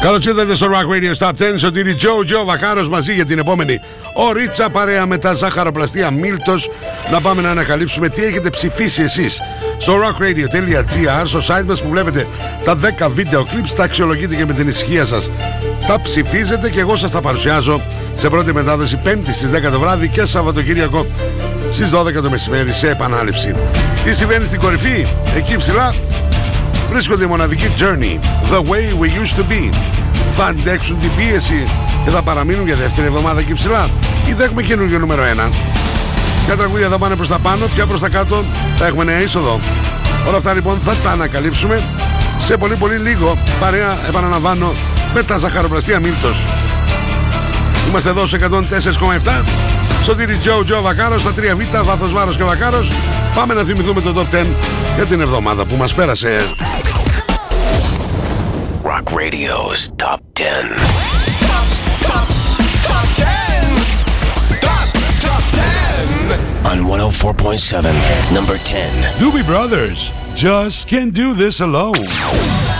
Καλώς ήρθατε στο Rock Radio Stop 10. Σωτήρι Τζο, Τζο Βακάρο μαζί για την επόμενη ο Ρίτσα παρέα με τα ζάχαροπλαστεία Μίλτος. Να πάμε να ανακαλύψουμε τι έχετε ψηφίσει εσείς στο rockradio.gr, στο site μας που βλέπετε τα 10 βίντεο clips. Τα αξιολογείτε και με την ησυχία σας. Τα ψηφίζετε και εγώ σας τα παρουσιάζω σε πρώτη μετάδοση 5η στις 10 το βράδυ και Σαββατοκύριακο στις 12 το μεσημέρι σε επανάληψη. Τι συμβαίνει στην κορυφή, εκεί ψηλά βρίσκονται η μοναδική Journey, The Way We Used To Be. Θα αντέξουν την πίεση και θα παραμείνουν για δεύτερη εβδομάδα εκεί ψηλά. Ή δέχουμε καινούργιο νούμερο 1. Ποια τραγούδια θα πάνε προς τα πάνω, ποια προς τα κάτω, θα έχουμε νέα είσοδο. Όλα αυτά λοιπόν θα τα ανακαλύψουμε σε πολύ πολύ λίγο. Παρέα επαναλαμβάνω με τα ζαχαροπλαστεία Μίλτος. Είμαστε εδώ σε 104,7. Σωτήρι Τζο Τζο Βακάρος στα 3Β, βάθος βάρος και Βακάρος. Πάμε να θυμηθούμε το Top 10 για την εβδομάδα που μας πέρασε. Rock Radio's Top 10. Top, top, top 10. Top, top 10. On 104.7, number 10. Doobie Brothers just can't do this alone.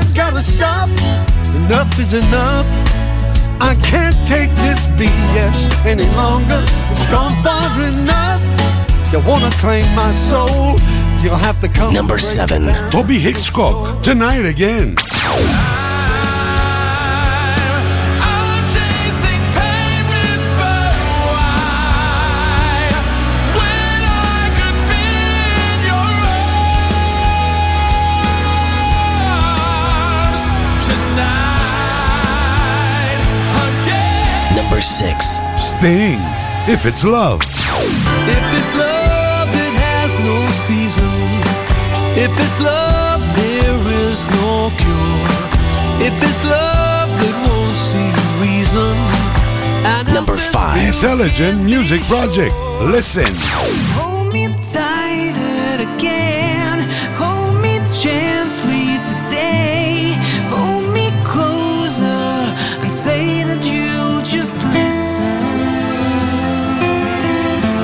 This has gotta stop. Enough is enough. I can't take this BS any longer. It's gone far enough. You wanna claim my soul? You'll have to come. Number 7. down. Toby Hitchcock, Tonight Again. Number 6. Sting, If It's Love. If it's love, it has no season. If it's love, there is no cure. If it's love that won't see reason. And Number 5. Intelligent Music Project. Listen.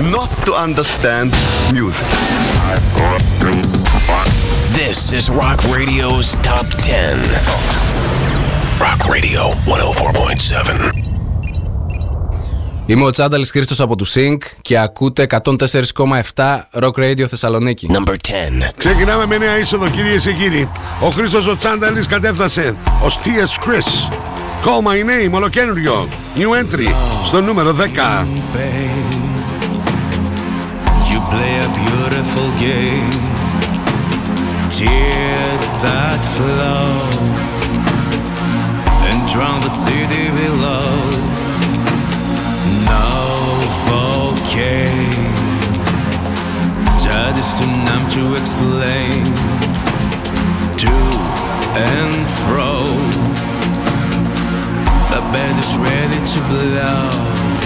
Not to understand music. This is Rock Radio's Top 10. Rock Radio 104.7. Είμαι ο Τσάνταλης Χρήστος από του Sync και ακούτε 104,7 Rock Radio Θεσσαλονίκη. Number 10. Ξεκινάμε με νέα είσοδο κυρίες και κύριοι. Ο Χρήστος ο Τσάνταλης κατέφτασε. Ο T.S. Chris. Call my name, ολοκένουργιο. New entry στο νούμερο 10. Play a beautiful game. Tears that flow and drown the city below. Novocaine. That is too numb to explain. To and fro. The band is ready to blow.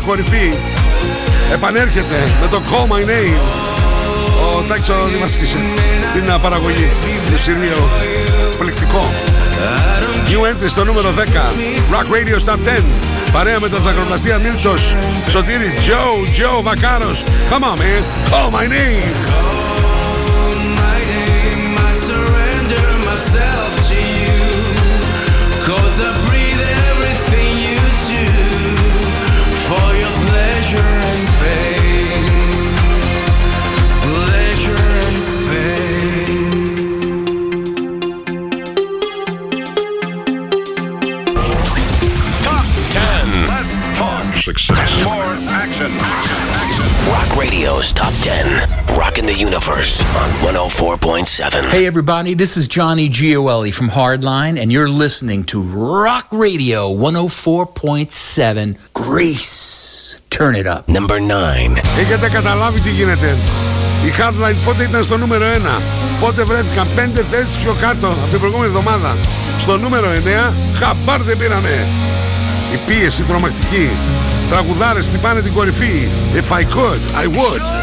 Κορυφή. Επανέρχεται με το Call My Name. Ο Τάξο Δημασκήσε την α, παραγωγή του Συρμίου. Πληκτικό. New entry στο νούμερο 10. Rock Radio Top 10. Παρέα με τα ζαχαροπλαστεία Μίλτσος Σωτήρη Joe, Joe Βακάρος Come on man, call my name Hey everybody, this is Johnny Gioeli from Hardline, and you're listening to Rock Radio 104.7 Grease. Turn it up. Number 9. Έχετε καταλάβει τι γίνεται. Η Hardline πότε ήταν στο νούμερο 1. Πότε βρέθηκαν 5 θέσεις πιο κάτω από την προηγούμενη εβδομάδα. Στο νούμερο 9 χαμπάρ δεν πήραμε. Η πίεση τρομακτική. Τραγουδάρες χτυπάνε την κορυφή. If I could, I would.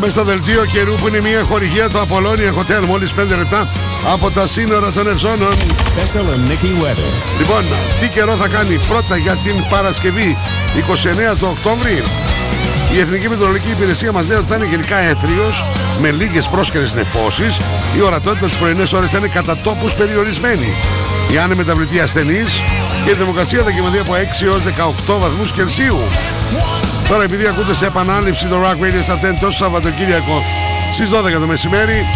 Πάμε στο δελτίο καιρού που είναι μια χορηγία του Απολώνια Hotel μόλις 5 λεπτά από τα σύνορα των Ευζώνων. Λοιπόν, τι καιρό θα κάνει πρώτα για την Παρασκευή 29 του Οκτώβρη. Η Εθνική Μετρολογική Υπηρεσία μας λέει ότι θα είναι γενικά έθριος με λίγες πρόσκαιρες νεφώσεις. Η ορατότητα τις πρωινές ώρες θα είναι κατά τόπους περιορισμένη. Η άνεμη μεταβλητή ασθενής και η θερμοκρασία θα κοιμαθεί από 6 έως 18 βαθμούς Κελσίου. Τώρα επειδή ακούτε σε επανάληψη το Rock Radio στα 10 το Σαββατοκύριακο στις 12 το μεσημέρι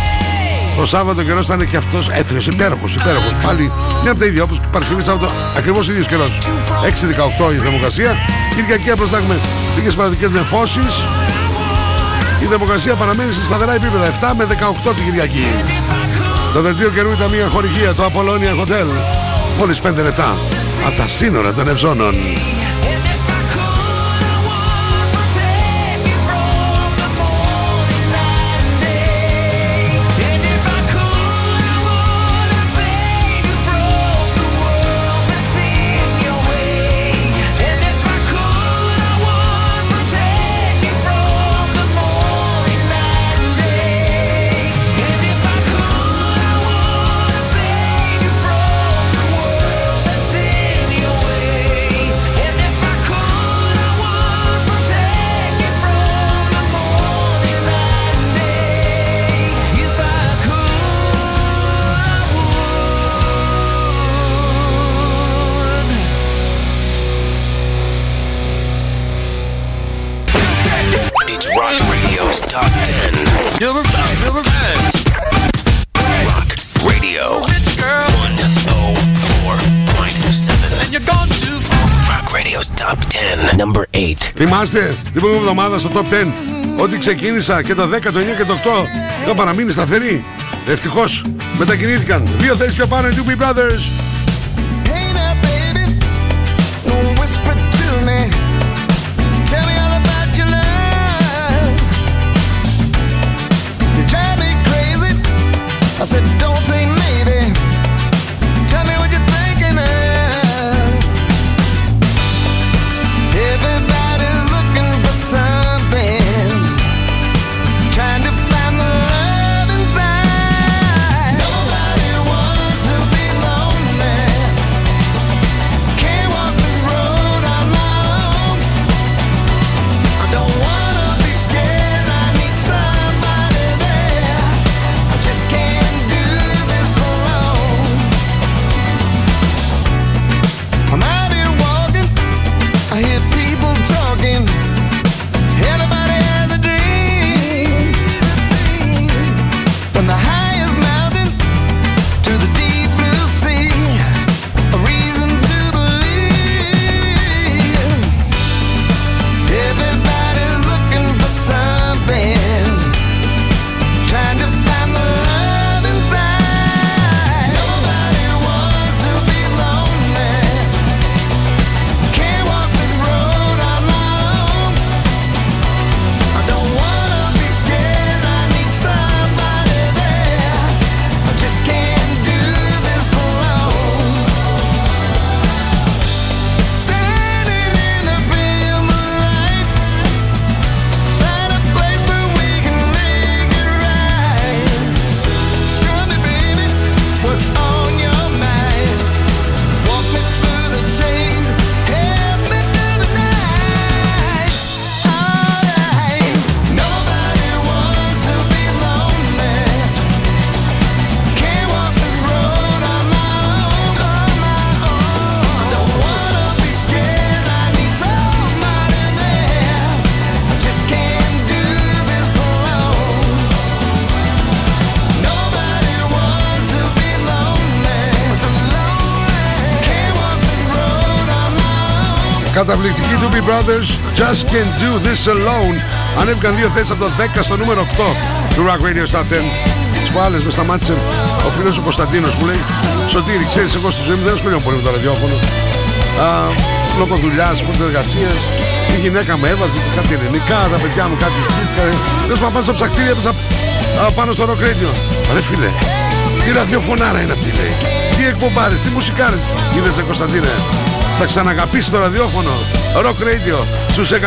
το Σάββατο καιρός θα είναι και αυτός έθριο, υπέροχος, υπέροχος. Πάλι μια από τα ίδια όπως Παρασκευή Σάββατο, ακριβώς ίδιος καιρός. 6-18 η θερμοκρασία. Κυριακή απλώ θα έχουμε λίγες παραδικές νεφώσεις. Η θερμοκρασία παραμένει σε σταθερά επίπεδα 7 με 18 την Κυριακή. Το δελτίο καιρού ήταν μια χορηγία, το Apollonia Hotel. Μόλις 5 λεπτά από τα σύνορα των Ευζώνων. Rock Radio's Top 10. Number 8. Θυμάστε την προηγούμενη εβδομάδα στο Top 10 ότι ξεκίνησα και το 10, το 9 και το 8 είχαν παραμείνει σταθεροί. Ευτυχώς μετακινήθηκαν. Δύο θέσεις πιο πάνω οι Doobie Brothers. Hey now, Brothers Just Can't Do This Alone. Ανέβηκαν δύο θέσεις από το 10 στο νούμερο 8 του Rock Radio Star 10 Τις που άλλες με σταμάτησε ο φίλος ο Κωνσταντίνος που λέει Σωτήρη ξέρεις εγώ στη ζωή μου δεν ασχολιόμαι πολύ με το ραδιόφωνο. Α, Λόγω δουλειάς, φούντο εργασίας Η γυναίκα με έβαζε και κάτι ελληνικά Τα παιδιά μου κάτι hit κάτι... Δεν σου πάω στο ψακτήρι έπαιζα α, πάνω στο Rock Radio. Ρε φίλε τι ραδιοφωνάρα είναι αυτή λέει. Τι εκπομπάρες, τι μουσικάρες. Είδες ε, Κωνσταντίνε θα ξαναγαπήσει το ραδιόφωνο Rock Radio στους 104,7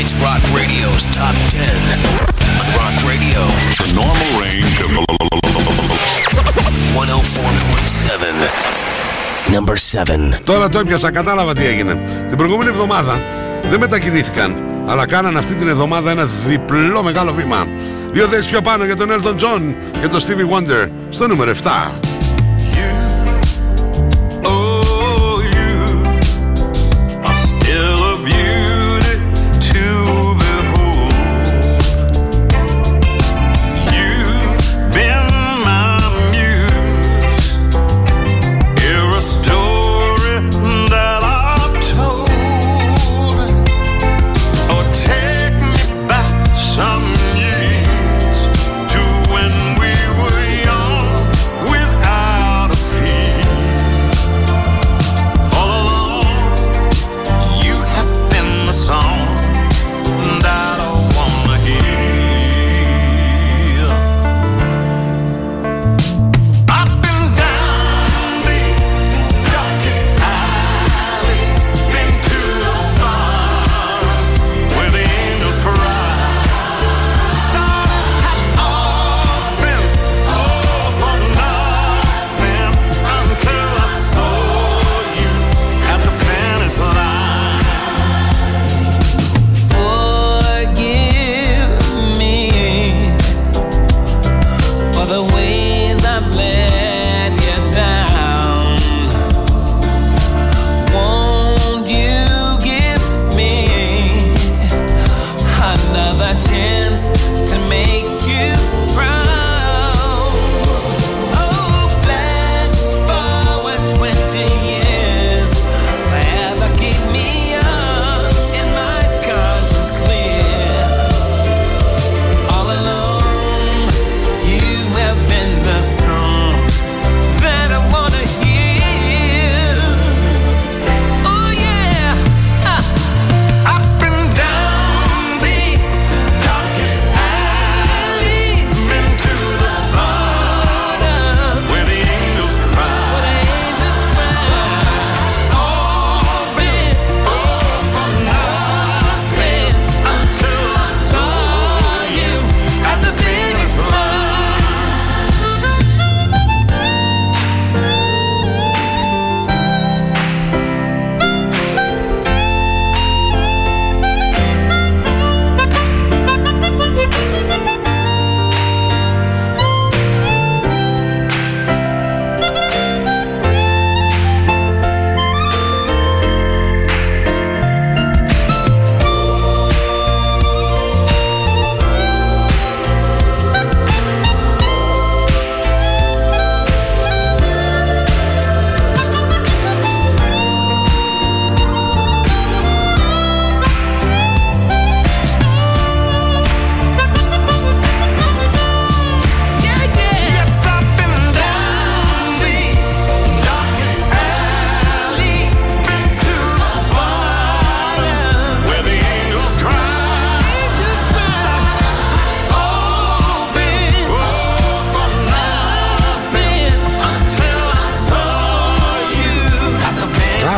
It's Rock Radio's Top 10. On Rock Radio. The normal range of 104.7. Number 7. Τώρα το έπιασα, κατάλαβα τι έγινε. Την προηγούμενη εβδομάδα δεν μετακινήθηκαν, αλλά κάναν αυτή την εβδομάδα ένα διπλό μεγάλο βήμα. Δύο θέσεις πιο πάνω για τον Elton John και τον Stevie Wonder στο νούμερο 7.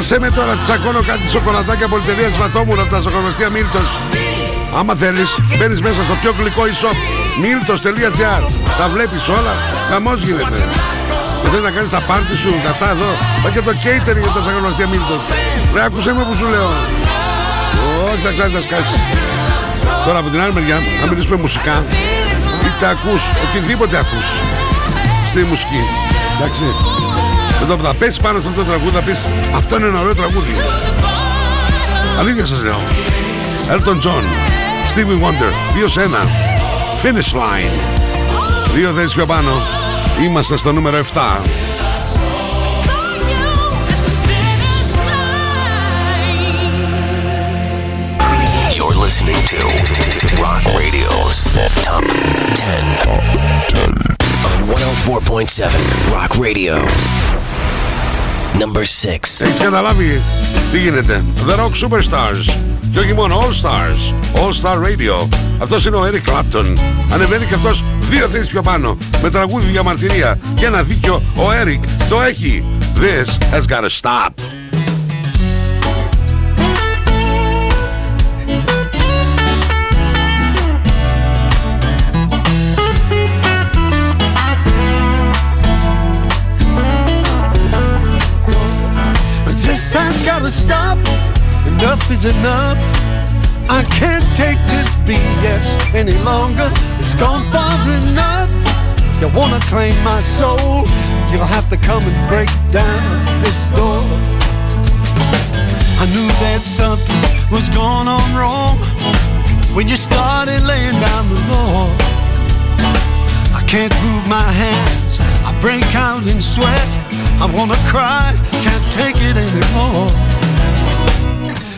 Άσε με τώρα, τσακώνω κάτι σοκολατάκια πολυτερία Βατόμουν από τα σοκολατιστία Μίλτος. Άμα θέλεις, μπαίνεις μέσα στο πιο γλυκό e-shop miltos.gr Τα βλέπεις όλα, χαμός γίνεται. Και θέλεις να κάνεις τα πάρτι σου, τα αυτά εδώ. Πάει και το catering για τα σοκολατιστία Μίλτος. Ρε, άκουσέ με που σου λέω. Όχι, θα ξέρεις να σκάσεις. Τώρα από την άλλη μεριά, να μιλήσουμε μουσικά, είτε ακούς, οτιδήποτε ακούς στη μουσική. Εντάξει. Με το που θα πέσεις πάνω σε αυτό το τραγούδι θα πεις Αυτό είναι ένα ωραίο τραγούδι Αλήθεια σας λέω. Elton John Stevie Wonder 2 σε 1 Finish Line. Δύο θέσεις πιο πάνω. Είμαστε στο νούμερο 7 You're listening to Rock Radio's Top 10. On 104.7 Rock Radio. Number 6. Έχεις καταλάβει τι γίνεται; The Rock Superstars Και όχι μόνο All Stars All Star Radio. Αυτός είναι ο Eric Clapton. Ανεβαίνει και αυτός δύο θέσεις πιο πάνω Με τραγούδι διαμαρτυρία Και ένα δίκιο. Ο Eric το έχει. This has gotta stop is enough. I can't take this BS any longer. It's gone far enough. You wanna claim my soul? You'll have to come and break down this door. I knew that something was going on wrong when you started laying down the law. I can't move my hands, I break out in sweat. I wanna cry, can't take it anymore.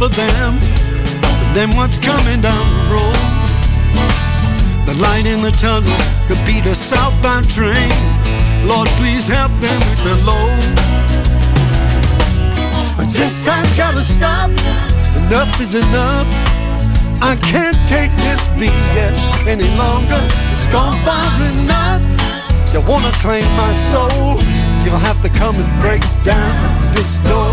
For them, and then what's coming down the road. The light in the tunnel could be the southbound train. Lord, please help them with the load. But this has gotta stop. Enough is enough. I can't take this BS any longer. It's gone far enough. You wanna claim my soul? You'll have to come and break down this door.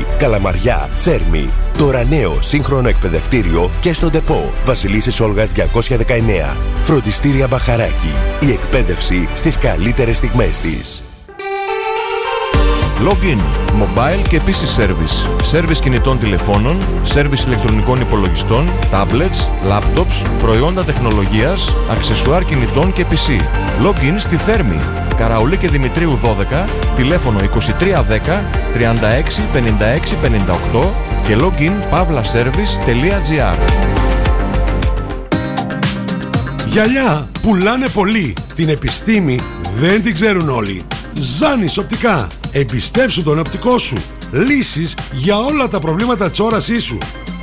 Καλαμαριά, Θέρμη. Τώρα νέο σύγχρονο εκπαιδευτήριο και στον ΤΕΠΟ. Βασιλίσσης Όλγας 219. Φροντιστήρια Μπαχαράκι. Η εκπαίδευση στις καλύτερες στιγμές της. Login, mobile και PC service. Service κινητών τηλεφώνων, service ηλεκτρονικών υπολογιστών, tablets, laptops, προϊόντα τεχνολογίας, αξεσουάρ κινητών και PC. Login στη Θέρμη. Καραουλή και Δημητρίου 12, τηλέφωνο 2310 36 56 58 και login pavlaservice.gr Γυαλιά πουλάνε πολύ. Την επιστήμη δεν την ξέρουν όλοι. Ζάνης οπτικά. Εμπιστεύσου τον οπτικό σου. Λύσεις για όλα τα προβλήματα της όρασής σου.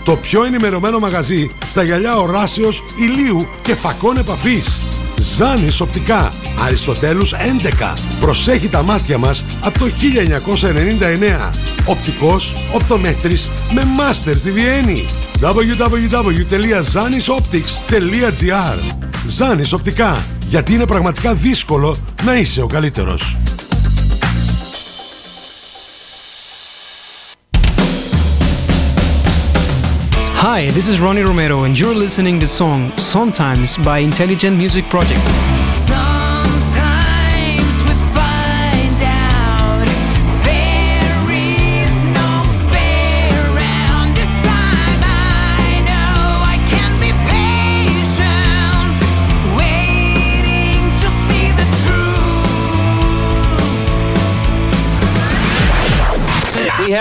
Το πιο ενημερωμένο μαγαζί στα γυαλιά οράσεως, ηλίου και φακών επαφής. Ζάνης οπτικά. Αριστοτέλους 11. Προσέχει τα μάτια μας από το 1999. Οπτικός, οπτομέτρης με μάστερς στη Βιέννη. www.zanisoptics.gr Ζάνης οπτικά. Γιατί είναι πραγματικά δύσκολο να είσαι ο καλύτερος. Hi, this is Ronnie Romero, and you're listening to the song Sometimes by Intelligent Music Project.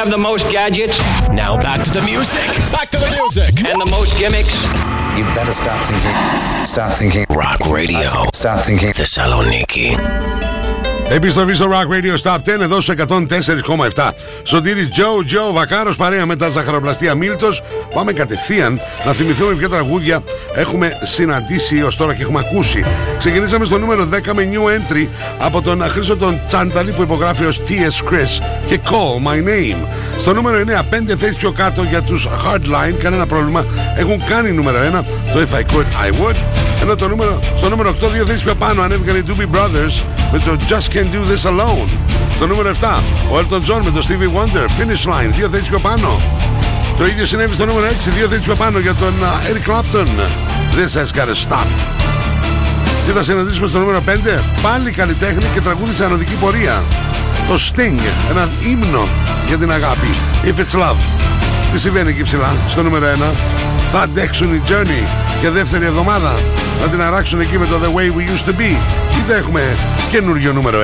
have the most gadgets. Now back to the music. Back to the music. And the most gimmicks. You better start thinking. Start thinking. Rock radio. Start thinking. Thessaloniki. Επιστροφή στο Rock Radio Stop 10 εδώ σε 104,7. Σωτήρι Τζο, Τζο, Βακάρος παρέα με τα ζαχαροπλαστεία Μίλτος. Πάμε κατευθείαν να θυμηθούμε ποια τραγούδια έχουμε συναντήσει έω τώρα και έχουμε ακούσει. Ξεκινήσαμε στο νούμερο 10 με new entry από τον Χρήσο τον Τσάνταλη που υπογράφει ως T.S. Chris και Call My Name. Στο νούμερο 9, 5 θέσεις πιο κάτω για τους Hardline, κανένα πρόβλημα. Έχουν κάνει νούμερο 1, το If I Could I Would. Ενώ το νούμερο, στο νούμερο 8, δύο θέσει πιο πάνω ανέβηκαν οι Doobie Brothers με το Just Can't Do This Alone. Στο νούμερο 7, ο Elton John με το Stevie Wonder, Finish Line, δύο θέσεις πιο πάνω. Το ίδιο συνέβη στο νούμερο 6, δύο θέσεις πιο πάνω για τον uh, Eric Clapton, This Has Gotta Stop. Και θα συναντήσουμε στο νούμερο 5, πάλι καλλιτέχνη και τραγούδι σε ανωδική πορεία. Το Sting, έναν ύμνο για την αγάπη. If It's Love. Τι συμβαίνει εκεί ψηλά, στο νούμερο 1. Θα αντέξουν οι Journey για δεύτερη εβδομάδα. Να την αράξουν εκεί με το The Way We Used To Be. Ή θα έχουμε καινούριο νούμερο 1.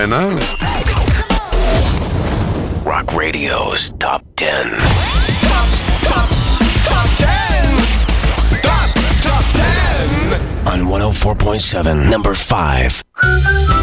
Rock Radio's Top 10. Top 10. Top, top 10. On 104.7, number 5.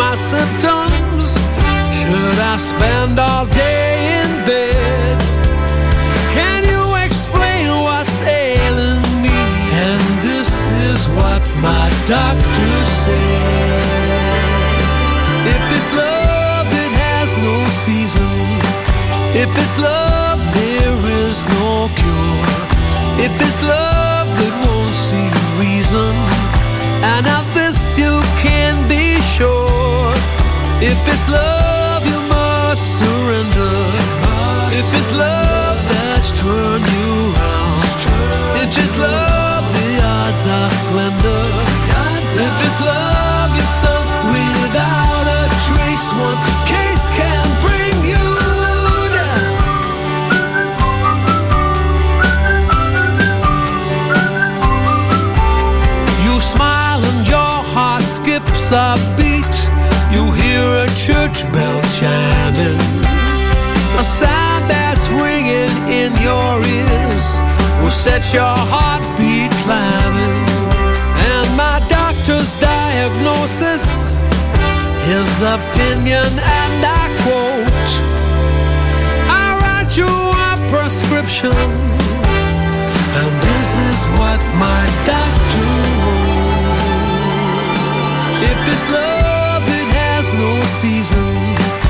my symptoms. Should I spend all day in bed? Can you explain what's ailing me? And this is what my doctor said. If it's love, it has no season. If it's love, there is no cure. If it's love that won't see reason, and of this you can be. If it's love, you must surrender. If it's love that's turned if it's love, the odds are slender. If it's love, you're sunk without a trace. One sound that's ringing in your ears will set your heartbeat climbing. And my doctor's diagnosis, his opinion, and I quote I write you a prescription. And this is what my doctor wrote. If it's love, it has no season.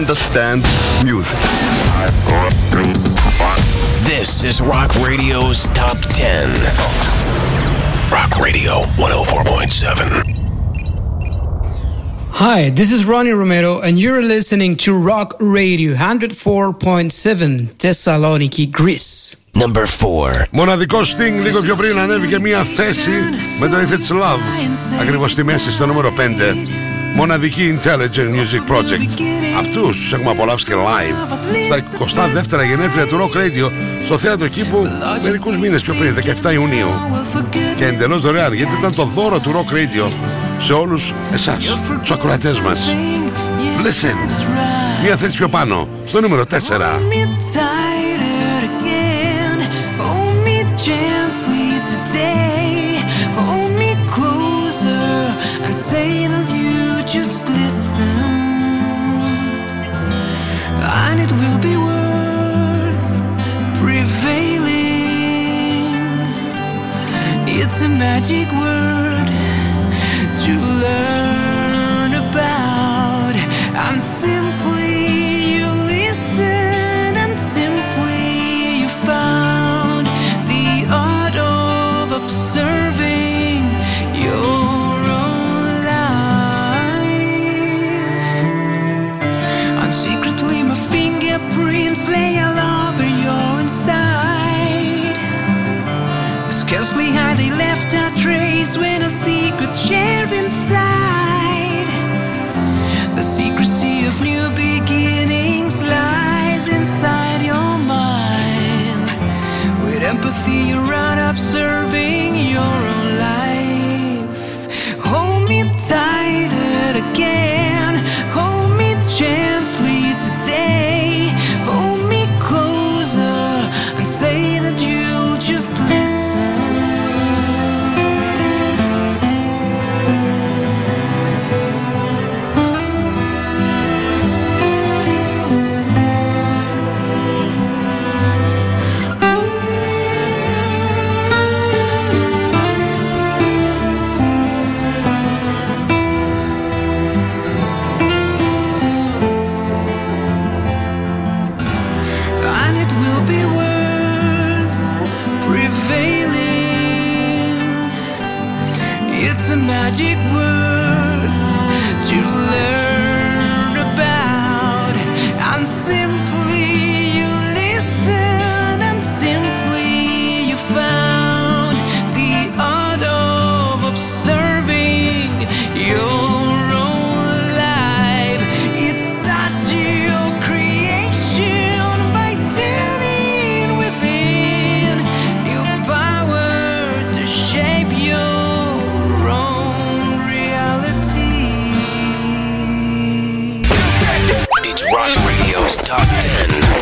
understand music. This is Rock Radio's Top 10. Rock Radio 104.7. Hi, this is Ronnie Romero, and you're listening to Rock Radio 104.7 Thessaloniki, Greece. Number 4. Μοναδικό Sting λίγο πιο πριν ανέβηκε μία θέση με το If It's Love. Ακριβώς στη μέση στο νούμερο 5. Μοναδική Intelligent Music Project. Αυτούς τους έχουμε απολαύσει και live στα 22 γενέθλια του Rock Radio στο θέατρο κήπου μερικούς μήνες πιο πριν, 17 Ιουνίου. Και εντελώς δωρεάν γιατί ήταν το δώρο του Rock Radio σε όλους εσάς, τους ακροατές μας. Listen. Μία θέση πιο πάνω, στο νούμερο 4. me tighter it will be worth prevailing. It's a magic word to learn about.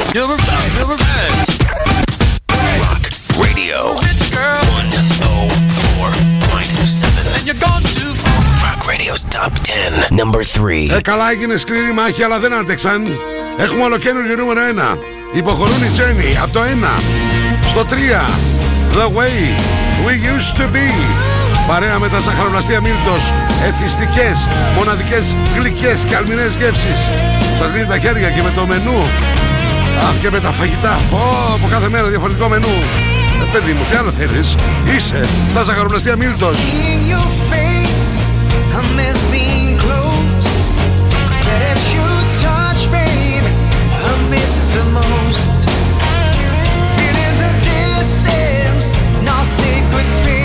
10. Top 10. Rock Radio 104.7. Rock Radio's Top 10. Number 3. Ε, καλά έγινε σκληρή μάχη, αλλά δεν άντεξαν. Έχουμε ολοκένουργιο νούμερο 1. Υποχωρούν οι Journey από το 1 στο 3. The way we used to be. Παρέα με τα ζαχαροπλαστεία Μίλτος. Εθιστικές, μοναδικές, γλυκές και αλμυρές γεύσεις. Σας λύνει τα χέρια και με το μενού. Αχ, και με τα φαγητά. Πω, από κάθε μέρα διαφορετικό μενού. Ε, παιδί μου, τι άλλο θέλεις; Είσαι στα ζαχαροπλαστεία Μίλτος. Seeing your face, I miss being close. That you touch, babe, I miss it the most. Feeling the distance, no sacred space.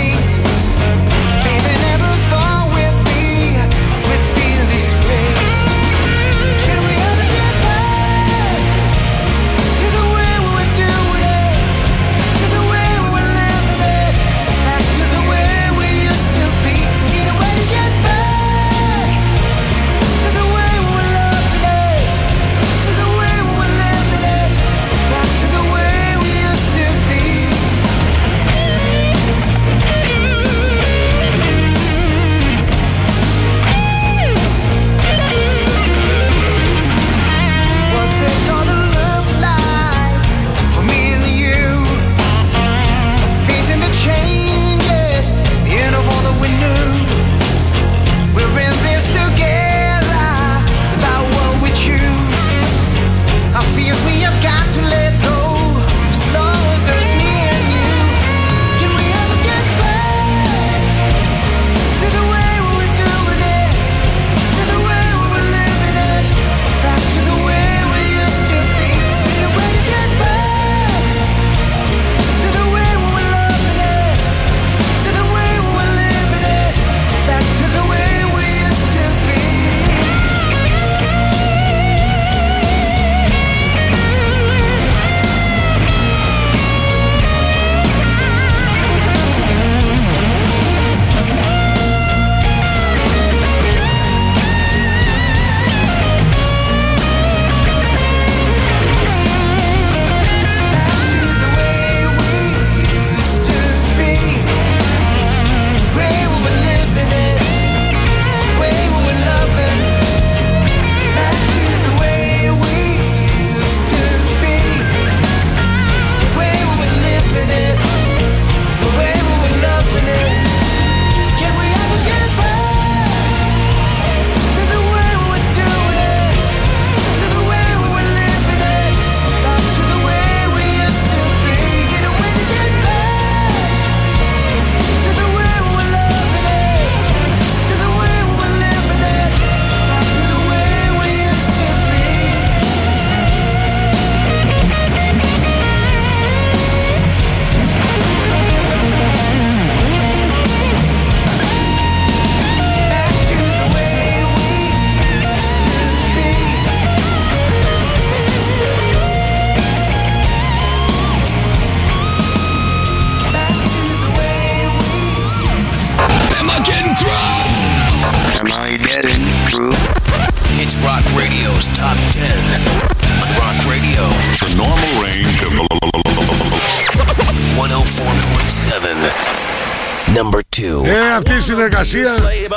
συνεργασία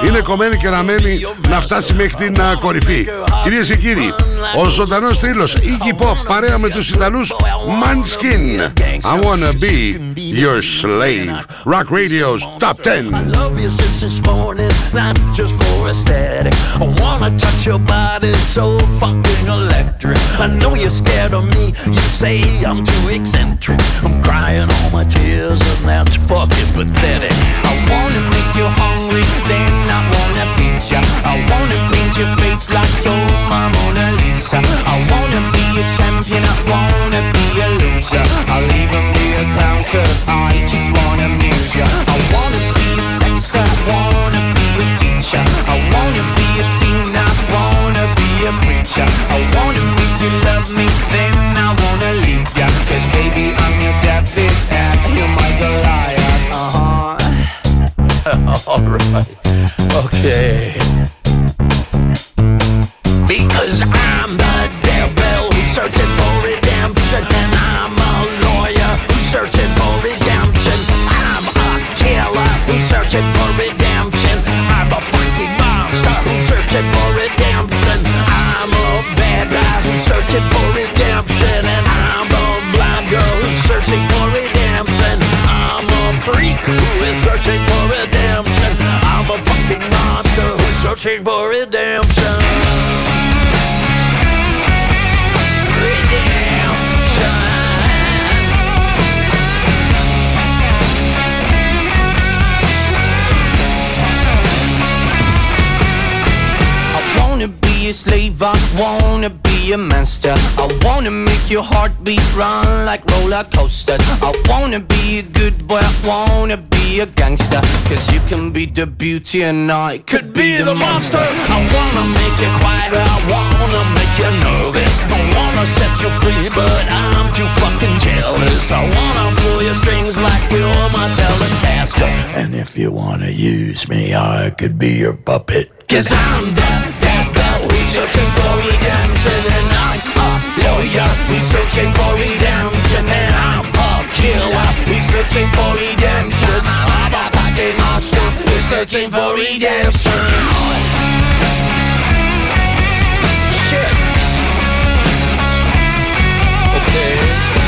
είναι κομμένη και ραμμένη να φτάσει μέχρι την α, κορυφή. Κυρίε και κύριοι, ο ζωντανό τρίλο Iggy Pop παρέα με του Ιταλού Manskin. I wanna be your slave. Rock Radio's Top 10. love you since this morning, not just for aesthetic. I wanna touch your body so fucking electric. I know you're scared of me, you say I'm too eccentric. I'm crying all my tears, and that's fucking pathetic. I wanna make you hungry, then I wanna ya. I wanna paint your face like you're my Mona Lisa. I wanna be a champion, I wanna be a loser. I'll even be a clown, cause I just wanna amuse ya. I wanna be a sexter, I wanna be a teacher. I wanna be a singer, I wanna be a preacher. I wanna make you love me, then I wanna leave ya. Cause baby, I'm your David and you're my Goliath. Uh-huh. Alright, okay. watching for a damn be a monster. I wanna make your heartbeat run like roller coasters. I wanna be a good boy, I wanna be a gangster. Cause you can be the beauty and I could be, the monster. I wanna make you quiet, I wanna make you nervous. I wanna set you free, but I'm too fucking jealous. I wanna pull your strings like you're my Telecaster. And if you wanna use me, I could be your puppet. Cause I'm the searching for redemption And I'm a lawyer, we searching for redemption And I'm a killer, we searching for redemption I'm a fucking monster, we searching for redemption Shit. Okay.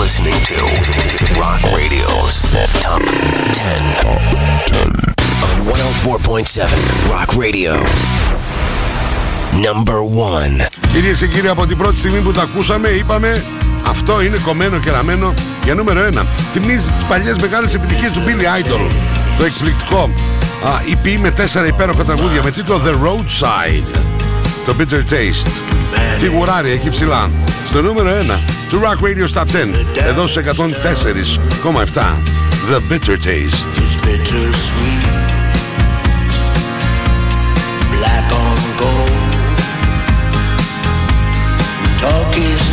You're listening to Rock Radio's Top 10 on 104.7 Rock Radio. Number 1. Κυρίες και κύριοι, από την πρώτη στιγμή που τα ακούσαμε, είπαμε αυτό είναι κομμένο και ραμμένο για νούμερο 1. Θυμίζει τις παλιές μεγάλες επιτυχίες του Billy Idol. Το εκπληκτικό α, EP με τέσσερα υπέροχα τραγούδια με τίτλο The Roadside. Το Bitter Taste. Φιγουράρι εκεί ψηλά. Στο νούμερο 1 του Rock Radio Top 10. Εδώ σε 104,7. The Bitter Taste. black on gold. Talk is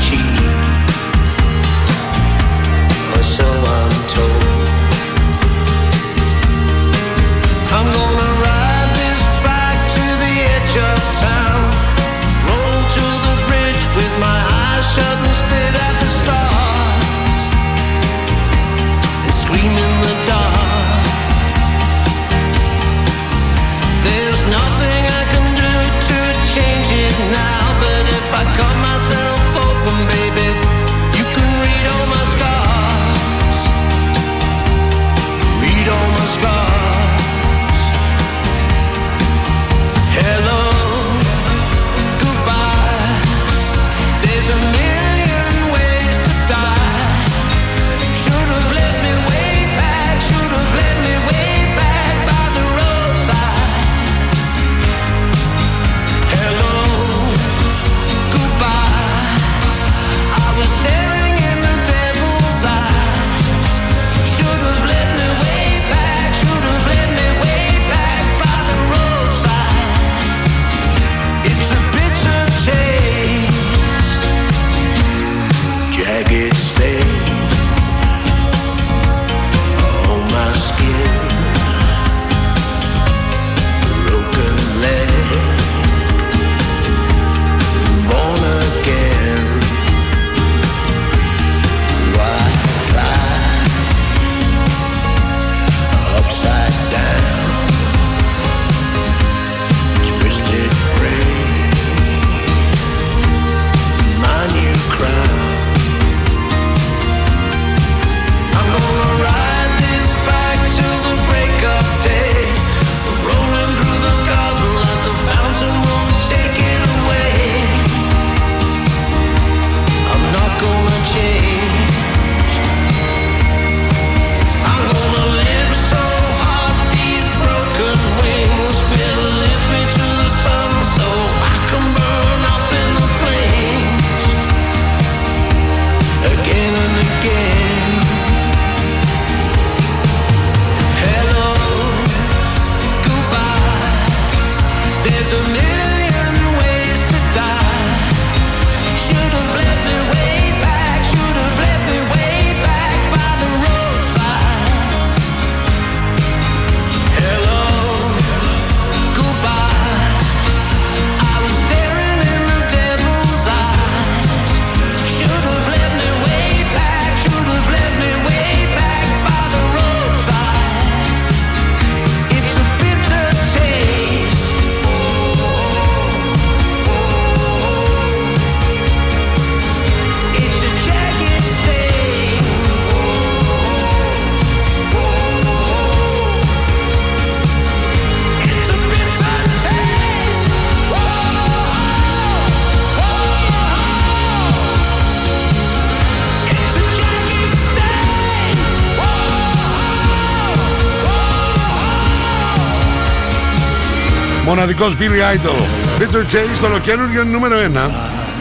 Μοναδικός Billy Idol. Peter J στο ολοκένουργιο νούμερο 1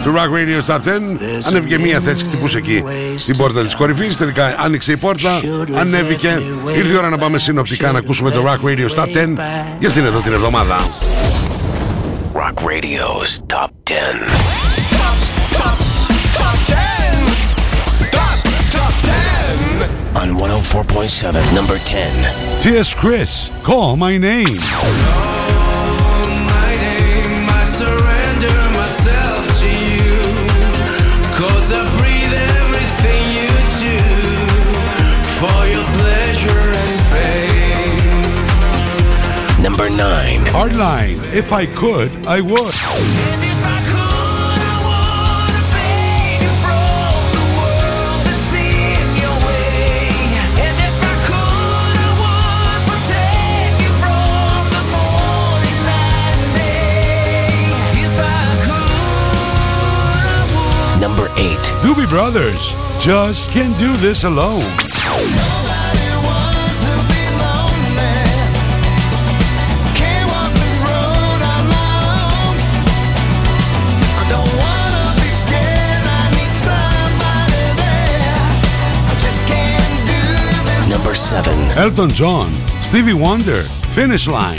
του Rock Radio Top 10. Ανέβηκε μία θέση, χτυπούσε εκεί την πόρτα της κορυφής. Τελικά άνοιξε η πόρτα, ανέβηκε. Ήρθε η ώρα να πάμε συνοπτικά να ακούσουμε το Rock Radio Top 10 για αυτήν εδώ την εβδομάδα. Rock Radio's Top 10. On 104.7, number 10. T.S. Chris, call my name. Hardline, if I could, I would. Number 8. Doobie Brothers, just can't do this alone. 7. Elton John, Stevie Wonder, Finish Line.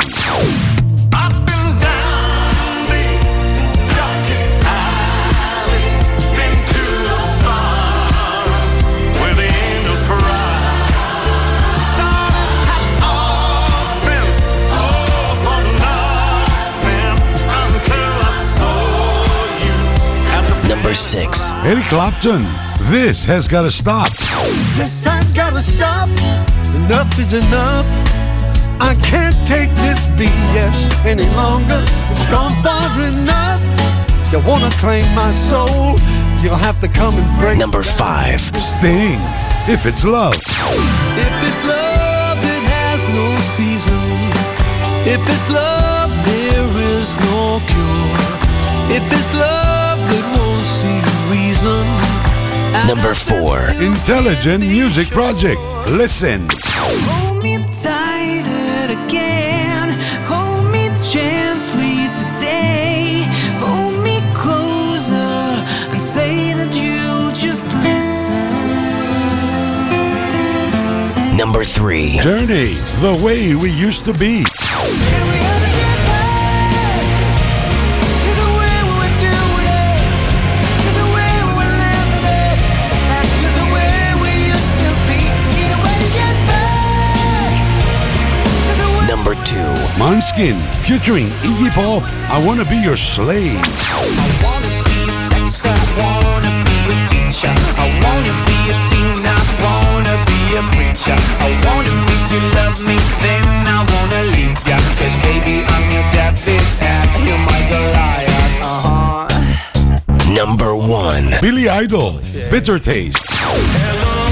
Number 6. Eric Clapton, this has gotta stop. This has gotta stop. Enough is enough. I can't take this BS any longer. It's gone far enough. You wanna claim my soul? You'll have to come and break. Number 5. Sting, if it's love. If it's love, it has no season. If it's love, there is no cure. If it's love Number 4. Intelligent Music Project. Listen. Hold me tighter again. Hold me gently today. Hold me closer and say that you'll just listen. Number 3. Journey, the way we used to be. 2. Manskin, featuring Iggy Pop. I wanna be your slave. I wanna be a sex I wanna be a teacher. I wanna be a singer. I wanna be a preacher. I wanna make you love me, then I wanna leave ya. Cause baby, I'm your David and you're my Goliath. Uh huh. Number 1. Billy Idol, Bitter Taste. I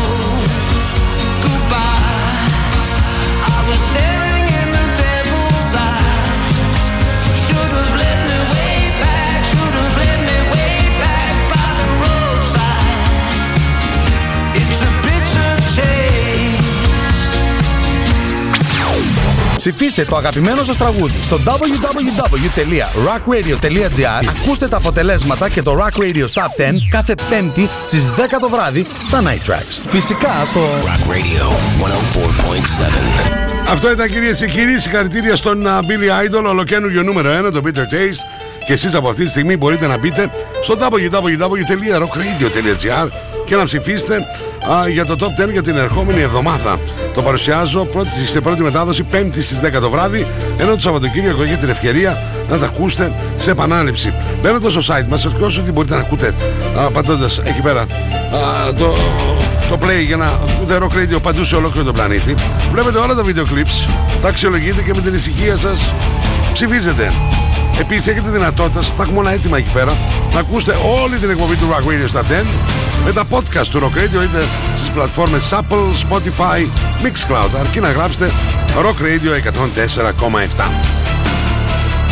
Ψηφίστε το αγαπημένο σας τραγούδι στο www.rockradio.gr Ακούστε τα αποτελέσματα και το Rock Radio Top 10 κάθε πέμπτη στις 10 το βράδυ στα Night Tracks. Φυσικά στο Rock Radio 104.7. Αυτό ήταν κυρίες και κύριοι. Συγχαρητήρια στον α, Billy Idol, ολοκένουργιο νούμερο 1, το Bitter Taste. Και εσείς από αυτή τη στιγμή μπορείτε να μπείτε στο www.rockradio.gr και να ψηφίσετε α, για το Top 10 για την ερχόμενη εβδομάδα. Το παρουσιάζω πρώτη, σε πρώτη μετάδοση, Πέμπτη στις 10 το βράδυ, ενώ το Σαββατοκύριακο έχετε την ευκαιρία να τα ακούσετε σε επανάληψη. Μπαίνοντα στο site μας, ευτυχώς ότι μπορείτε να ακούτε πατώντα εκεί πέρα α, το, το play για να ακούτε rock radio παντού σε ολόκληρο τον πλανήτη. Βλέπετε όλα τα βίντεο clips, τα αξιολογείτε και με την ησυχία σας ψηφίζετε. Επίσης έχετε δυνατότητα, θα έχουμε όλα έτοιμα εκεί πέρα, να ακούσετε όλη την εκπομπή του Rock Radio στα 10 με τα podcast του Rock Radio είτε στις πλατφόρμες Apple, Spotify, Mixcloud αρκεί να γράψετε Rock Radio 104,7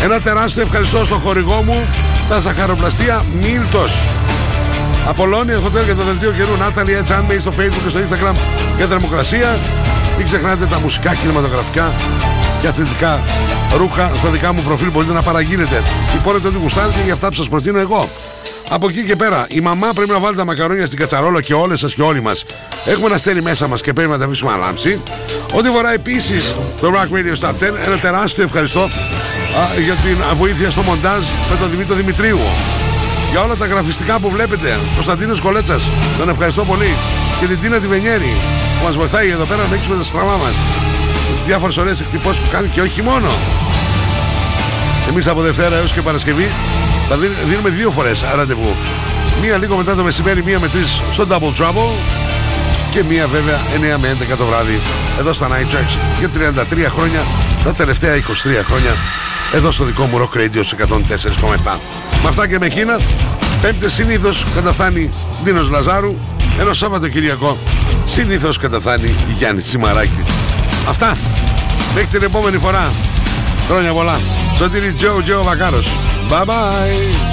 Ένα τεράστιο ευχαριστώ στο χορηγό μου τα ζαχαροπλαστεία Μίλτος. Απολώνια Hotel για το δελτίο καιρού. Νάταλι έτσι αν στο facebook και στο instagram για θερμοκρασία μην ξεχνάτε τα μουσικά κινηματογραφικά και αθλητικά ρούχα στα δικά μου προφίλ μπορείτε να παραγγείλετε. Υπόρρετε ό,τι γουστάρετε για αυτά που σας προτείνω εγώ. Από εκεί και πέρα, η μαμά πρέπει να βάλει τα μακαρόνια στην κατσαρόλα και όλες σας και όλοι μας. Έχουμε ένα στέλι μέσα μας και πρέπει να τα αφήσουμε να λάμψει. Ό,τι φορά επίσης το Rock Radio Stop 10, ένα τεράστιο ευχαριστώ α, για την βοήθεια στο μοντάζ με τον Δημήτρη Δημητρίου. Για όλα τα γραφιστικά που βλέπετε, Κωνσταντίνος Κολέτσας, τον ευχαριστώ πολύ. Και την Τίνα Τιβενιέρη που μας βοηθάει εδώ πέρα να ανοίξουμε τα στραβά μας. Τις διάφορες ωραίες εκτυπώσεις που κάνει και όχι μόνο. Εμείς από Δευτέρα έως και Παρασκευή θα δίν- δίνουμε δύο φορές ραντεβού. Μία λίγο μετά το μεσημέρι, μία με τρεις στο Double Trouble και μία βέβαια 9 με 11 το βράδυ εδώ στα Night Tracks για 33 χρόνια, τα τελευταία 23 χρόνια εδώ στο δικό μου Rock Radio σε 104,7. Με αυτά και με εκείνα, πέμπτες συνήθως καταφθάνει Δίνος Λαζάρου, ενώ Σαββατοκυριακό συνήθως καταφθάνει Γιάννης Τσιμαράκης. Αυτά, μέχρι την επόμενη φορά. Χρόνια πολλά. Σωτήρι Τζο Τζο Βακάρος. Bye bye.